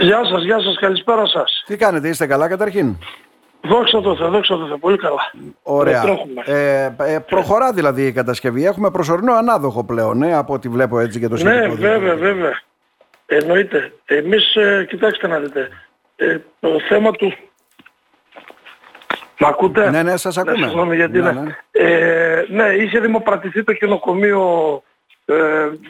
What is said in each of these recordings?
Γεια σας, γεια σας, καλησπέρα σας. Τι κάνετε, είστε καλά καταρχήν; Δόξα τω Θεώ, δόξα τω Θεώ, πολύ καλά. Ωραία. Τρέχουμε. Ε, ε, προχωρά δηλαδή η κατασκευή. Έχουμε προσωρινό ανάδοχο πλέον, ε, από ό,τι βλέπω έτσι και το Ναι, σχετικό. βέβαια, βέβαια. Εννοείται. Εμείς, ε, κοιτάξτε να δείτε, ε, το θέμα του... Μ' ακούτε; Ναι, ναι, σας ακούμε. συγγνώμη γιατί Ναι, ναι. ναι. Ε, ναι, είχε δημοπρατηθεί το κοινοκομείο ε,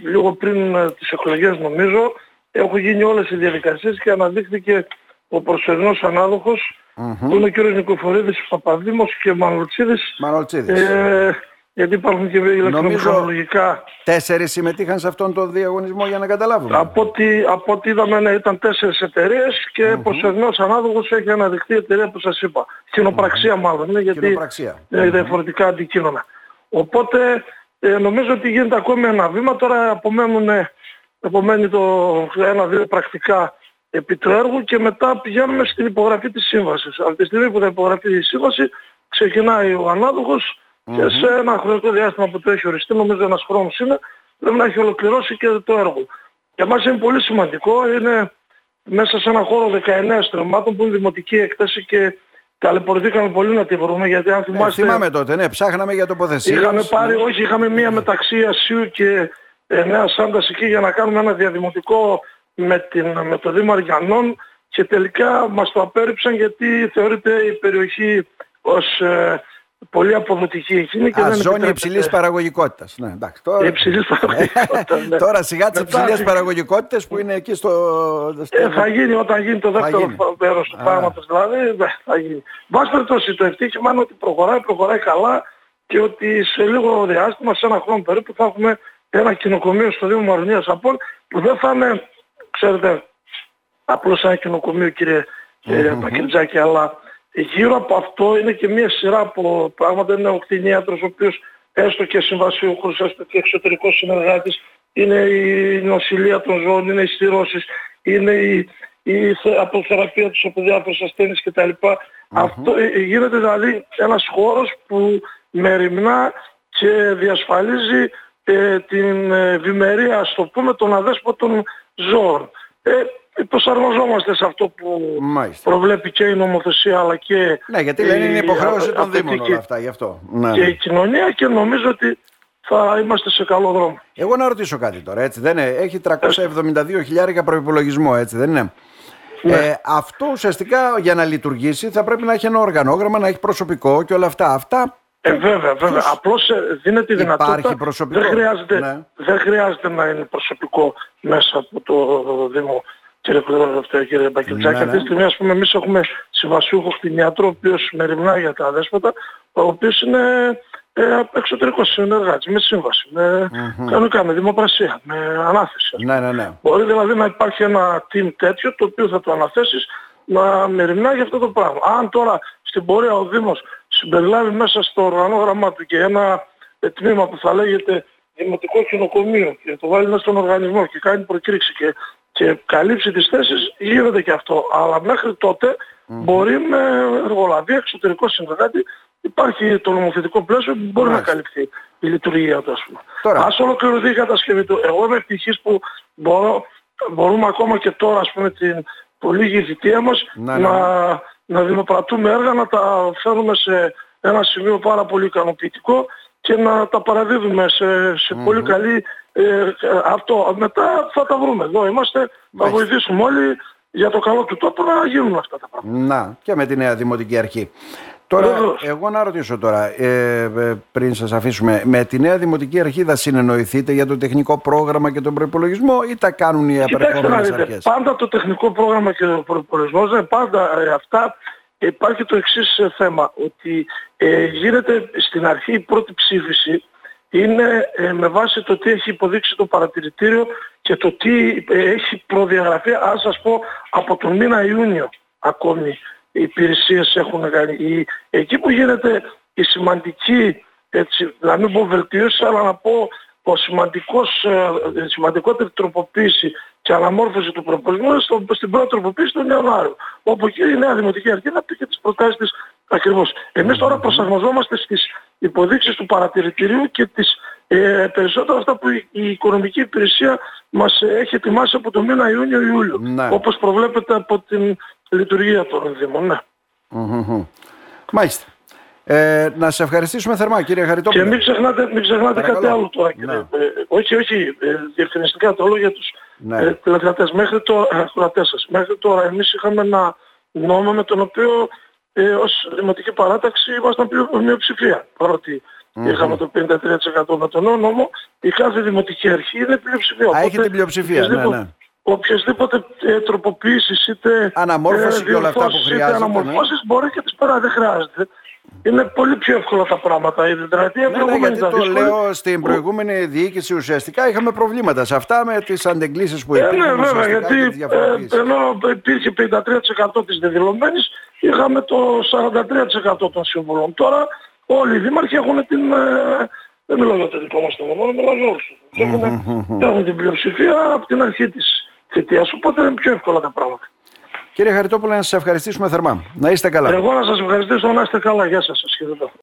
λίγο πριν ε, τις εκλογές νομίζω. Έχουν γίνει όλες οι διαδικασίες και αναδείχθηκε ο προσωρινός ανάδοχος που είναι ο κύριος Νικοφορίδης Παπαδήμος και Μανολτσίδης Μανολτσίδης. ε, γιατί υπάρχουν και ηλεκτρομηχανολογικά. Τέσσερις συμμετείχαν σε αυτόν τον διαγωνισμό για να καταλάβουμε. Από ό,τι, από ό,τι είδαμε ναι, ήταν τέσσερις εταιρείες και mm-hmm. προσωρινός ανάδοχος έχει αναδειχθεί η εταιρεία που σας είπα. Κοινοπραξία μάλλον είναι γιατί Κοινοπραξία. είναι διαφορετικά αντικείμενα. Οπότε ε, νομίζω ότι γίνεται ακόμη ένα βήμα. Τώρα απομένουν, απομένει το ένα-δύο πρακτικά επί του έργου και μετά πηγαίνουμε στην υπογραφή της σύμβασης. Από τη στιγμή που θα υπογραφεί η σύμβαση ξεκινάει ο ανάδοχος και σε ένα χρονικό διάστημα που το έχει οριστεί, νομίζω ένας χρόνος είναι, πρέπει να έχει ολοκληρώσει και το έργο. Για μας είναι πολύ σημαντικό, είναι μέσα σε ένα χώρο 19 στρεμμάτων που είναι δημοτική έκταση και ταλαιπωρηθήκαμε πολύ να τη βρούμε γιατί αν Ε, θυμάστε... θυμάμαι τότε, ναι, ψάχναμε για τοποθεσίες. Είχαμε πάρει, όχι, είχαμε μία μεταξύ Ασίου και ε, Νέα Σάντας εκεί για να κάνουμε ένα διαδημοτικό με, την, με το Δήμο Αργιανών και τελικά μας το απέρριψαν γιατί θεωρείται η περιοχή ως ε, πολύ αποδοτική εκείνη και Α, δεν ζώνη επιτρέπεται. υψηλής παραγωγικότητας. Ναι, εντάξει, τώρα... Υψηλής παραγωγικότητας, ναι. τώρα σιγά τις Μετά- υψηλές παραγωγικότητες που είναι εκεί στο... στο- Ε, θα γίνει όταν γίνει το δεύτερο γίνει. μέρος του Α. πράγματος δηλαδή, ναι, θα γίνει. Βάση περιπτώσει το ευτύχημα είναι ότι προχωράει, προχωράει καλά και ότι σε λίγο διάστημα, σε ένα χρόνο περίπου θα έχουμε ένα κοινοκομείο στο Δήμο Μαρονίας Απών που δεν θα είναι, ξέρετε, απλώς ένα κοινοκομείο κύριε ε, Πακριτζάκη, αλλά γύρω από αυτό είναι και μια σειρά από πράγματα. Είναι ο κτηνίατρος ο οποίος έστω και συμβασιούχος, έστω και εξωτερικός συνεργάτης, είναι η νοσηλεία των ζώων, είναι οι στηρώσεις, είναι η, η θε- αποθεραπεία τους από διάφορες ασθένειες κτλ. Αυτό ε, ε, γίνεται δηλαδή ένας χώρος που μεριμνά και διασφαλίζει ε, την ε, ευημερία, ας το πούμε, των αδέσποτων ζώων. Ε, προσαρμοζόμαστε σε αυτό που Μάλιστα. προβλέπει και η νομοθεσία αλλά και Ναι, γιατί λένε είναι η υποχρέωση α- των Δήμων απαιτική όλα αυτά, γι' αυτό. Ναι, και ναι. η κοινωνία και νομίζω ότι θα είμαστε σε καλό δρόμο. Εγώ να ρωτήσω κάτι τώρα, έτσι δεν είναι; Έχει 372 χιλιάρικα προϋπολογισμό, έτσι δεν είναι; Ναι. Ε, αυτό ουσιαστικά για να λειτουργήσει θα πρέπει να έχει ένα οργανόγραμμα, να έχει προσωπικό και όλα αυτά. Αυτά Ε, βέβαια, βέβαια. Απλώς ε, δίνεται η Υπάρχει δυνατότητα. προσωπικό. Δεν χρειάζεται, Ναι. δεν χρειάζεται να είναι προσωπικό μέσα από το Δήμο. Κύριε Κλειδροδευτέ, κύριε Μπακετζάκη, Ναι, ναι. αυτή τη στιγμή ας πούμε εμείς έχουμε συμβασιούχο κτηνιατρό ο οποίος μεριμνά για τα αδέσποτα, ο οποίος είναι ε, εξωτερικός συνεργάτης, με σύμβαση, με κανονικά, με δημοπρασία, με ανάθεση. ας Ναι, ναι, ναι. Μπορεί δηλαδή να υπάρχει ένα team τέτοιο το οποίο θα το αναθέσεις να μεριμνά για αυτό το πράγμα. Αν τώρα στην πορεία ο Δήμος συμπεριλάβει μέσα στο οργανόγραμμά του και ένα ε, τμήμα που θα λέγεται Δημοτικό Κοινοκομείο και το βάλει μέσα στον οργανισμό και κάνει προκήρυξη και, και καλύψει τις θέσεις, γίνεται και αυτό. Αλλά μέχρι τότε μπορεί με εργολαβία, εξωτερικό συνεργάτη, υπάρχει το νομοθετικό πλαίσιο που μπορεί να Μάλιστα. καλυφθεί η λειτουργία του ας πούμε. Τώρα. Ας ολοκληρωθεί η κατασκευή του. Εγώ είμαι ευτυχής που μπορώ, μπορούμε ακόμα και τώρα ας πούμε την πολύ λίγη θητεία μας Ναι, ναι. να, να δημοπρατούμε έργα, να τα φέρουμε σε ένα σημείο πάρα πολύ ικανοποιητικό και να τα παραδίδουμε σε, σε πολύ καλή ε, ε, αυτό. Μετά θα τα βρούμε. Εδώ είμαστε, θα Μάλιστα. βοηθήσουμε όλοι για το καλό του τόπου να γίνουν αυτά τα πράγματα. Να, και με τη νέα Δημοτική Αρχή. Τώρα, Βεβαίως. εγώ να ρωτήσω τώρα, ε, ε, πριν σας αφήσουμε, με τη νέα Δημοτική Αρχή θα συνεννοηθείτε για το τεχνικό πρόγραμμα και τον προπολογισμό ή τα κάνουν οι Κοιτάξτε να απερχόμενες δείτε, αρχές; πάντα το τεχνικό πρόγραμμα και ο προπολογισμός είναι πάντα ε, αυτά. Υπάρχει το εξής ε, θέμα, ότι ε, γίνεται στην αρχή η πρώτη ψήφιση είναι ε, με βάση το τι έχει υποδείξει το παρατηρητήριο και το τι ε, έχει προδιαγραφεί, αν σας πω, από τον μήνα Ιούνιο ακόμη οι υπηρεσίες έχουν κάνει. Η- εκεί που γίνεται η σημαντική, έτσι, να μην πω βελτίωση, αλλά να πω ο σημαντικός, ε, η σημαντικότερη τροποποίηση και αναμόρφωση του προπολισμού είναι στο, στην πρώτη τροποποίηση του Ιανουάριου. Όπου εκεί η νέα Δημοτική Αρχή να πει και τις προτάσεις της ακριβώς. Εμείς τώρα προσαρμοζόμαστε στις υποδείξεις του παρατηρητηρίου και τις Ε, περισσότερο αυτά που η, η οικονομική υπηρεσία μας έχει ετοιμάσει από το μήνα Ιούνιο-Ιούλιο. Ναι. Όπως προβλέπεται από την λειτουργία των Δήμων. Ναι. Μμμ. Μάλιστα. Ε, να σε ευχαριστήσουμε θερμά κύριε Και Χαριτόπουλε. μην ξεχνάτε, μην ξεχνάτε Παρακαλώ. κάτι άλλο τώρα. κύριε. Ναι. Ε, όχι, όχι, ε, διευκρινιστικά το λέω για τους Ναι. ε, τηλεθεατές. Μέχρι τώρα, ε, ακροατές σας. Μέχρι τώρα εμείς είχαμε ένα νόμο με τον οποίο ε, ως δημοτική παράταξη ήμασταν πλέον μειοψηφία. Παρότι είχαμε το 53% με τον νέο νόμο, η κάθε δημοτική αρχή είναι πλειοψηφία. Α, Οπότε, έχει την πλειοψηφία, ναι, οποιασδήποτε- ναι. Οποιασδήποτε ε, τροποποιήσεις είτε Αναμόρφωση και όλα αυτά που διορθώσεις, είτε χρειάζεται, ναι. αναμορφώσεις μπορεί και τις πέρα δεν χρειάζεται. Είναι πολύ πιο εύκολα τα πράγματα. Η τετραετία Ναι, ναι, προηγούμενης γιατί ήταν το δύσκολη. λέω στην προηγούμενη διοίκηση ουσιαστικά είχαμε προβλήματα σε αυτά με τις αντεγκλήσεις που Ε, υπήρχαν ναι, βέβαια, ουσιαστικά γιατί και τις διαφοροποιήσεις. ε, ενώ υπήρχε 53% της δεδηλωμένης, είχαμε το 43% των συμβουλών. Τώρα όλοι οι δήμαρχοι έχουν την... ε, δεν μιλάω για το δικό μας το μόνο, μιλάω για όλους. τους. Έχουν, έχουν την πλειοψηφία από την αρχή της θητείας, οπότε είναι πιο εύκολα τα πράγματα. Κύριε Χαριτόπουλε, να σας ευχαριστήσουμε θερμά. Να είστε καλά. Εγώ να σας ευχαριστήσω, να είστε καλά. Γεια σας, σας χαιρετώ.